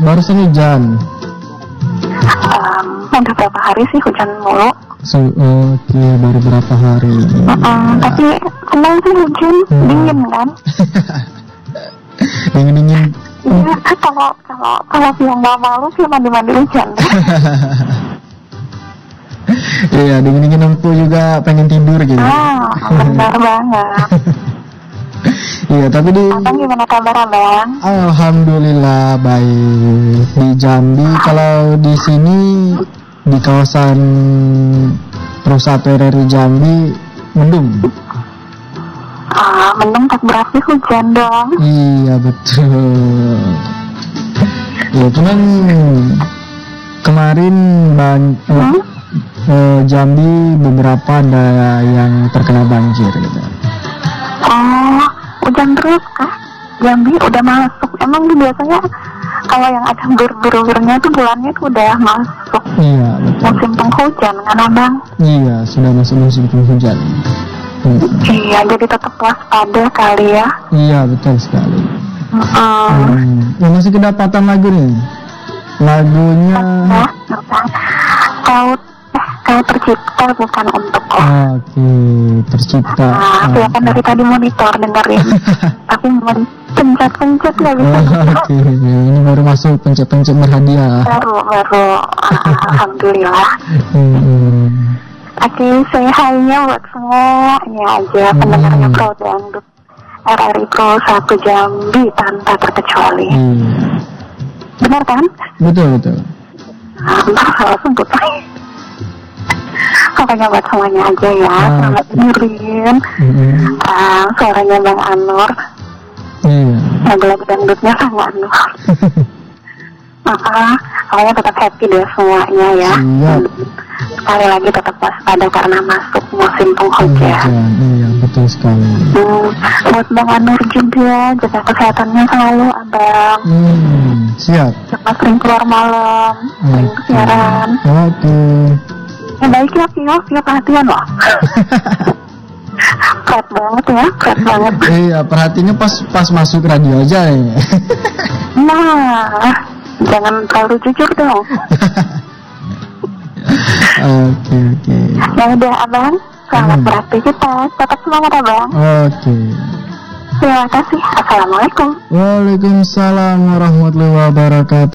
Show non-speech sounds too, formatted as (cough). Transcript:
barusan hujan. Um, udah berapa hari sih hujan mulu. So, Oke, baru berapa hari. Mm-mm, tapi senang sih hujan, Hmm. dingin kan? (laughs) Dingin dingin. Iya, ah, kalau kalau kalau siang nggak malu sih mandi-mandi hujan. (laughs) Iya, dingin dingin empu juga pengen tidur gitu. ah, benar (laughs) banget. Iya, tapi di Abang gimana kabar abang? Alhamdulillah baik di Jambi. Kalau di sini di kawasan Pusat RRI Jambi mendung. Ah, mendung tak berarti hujan dong. Iya betul. Ya cuman kemarin ban Hmm? eh, Jambi beberapa ada yang terkena banjir gitu. Oh, hujan terus kah? Jambi udah masuk. Emang biasanya kalau yang ada ber-ber-bernya itu bulannya itu udah masuk Iya betul. musim penghujan kan abang? Iya sudah masuk musim penghujan. Hmm. Iya, jadi tetap waspada kali ya. Iya betul sekali. Mm-mm. Hmm. Ya, masih kedapatan lagu nih. Lagunya Nah, kau tercipta bukan untukku. Oke, tercipta. Nah, aku ya kan dari tadi monitor dengerin, (laughs) tapi mau pencet-pencet nggak bisa. Oke, ini baru masuk pencet-pencet berhadiah. Baru, baru. Ah, Alhamdulillah. (laughs) Hmm. Oke, saya hai-nya buat semuanya aja pendengarnya Hmm. Pro Dangdut RRI Pro 1 Jambi tanpa terkecuali. Hmm. Benar kan? Betul betul. Ah, Pokoknya buat semuanya aja ya. Ah, Selamat dengerin. Hmm. Ah, suaranya Bang Anur. Iya. Lagu-lagu dangdutnya sama Anur. (laughs) Ah, pokoknya tetap happy deh semuanya ya. Siap. Sekali lagi tetap waspada karena masuk musim penghujan. Penghujan. Iya betul sekali. Hmm, buat Bang Anur juga jaga kesehatannya selalu abang Hmm. Siap. jangan sering keluar malam sering Oke. kesiaran Oke. ya baik ya Vio Vio perhatian loh (laughs) berat banget ya berat banget Iya perhatinya pas pas masuk radio aja ya. nah jangan terlalu jujur dong (laughs) Oke oke. ya udah abang selamat Hmm. beraktivitas tetap semangat abang Oke. terima kasih assalamualaikum Waalaikumsalam warahmatullahi wabarakatuh.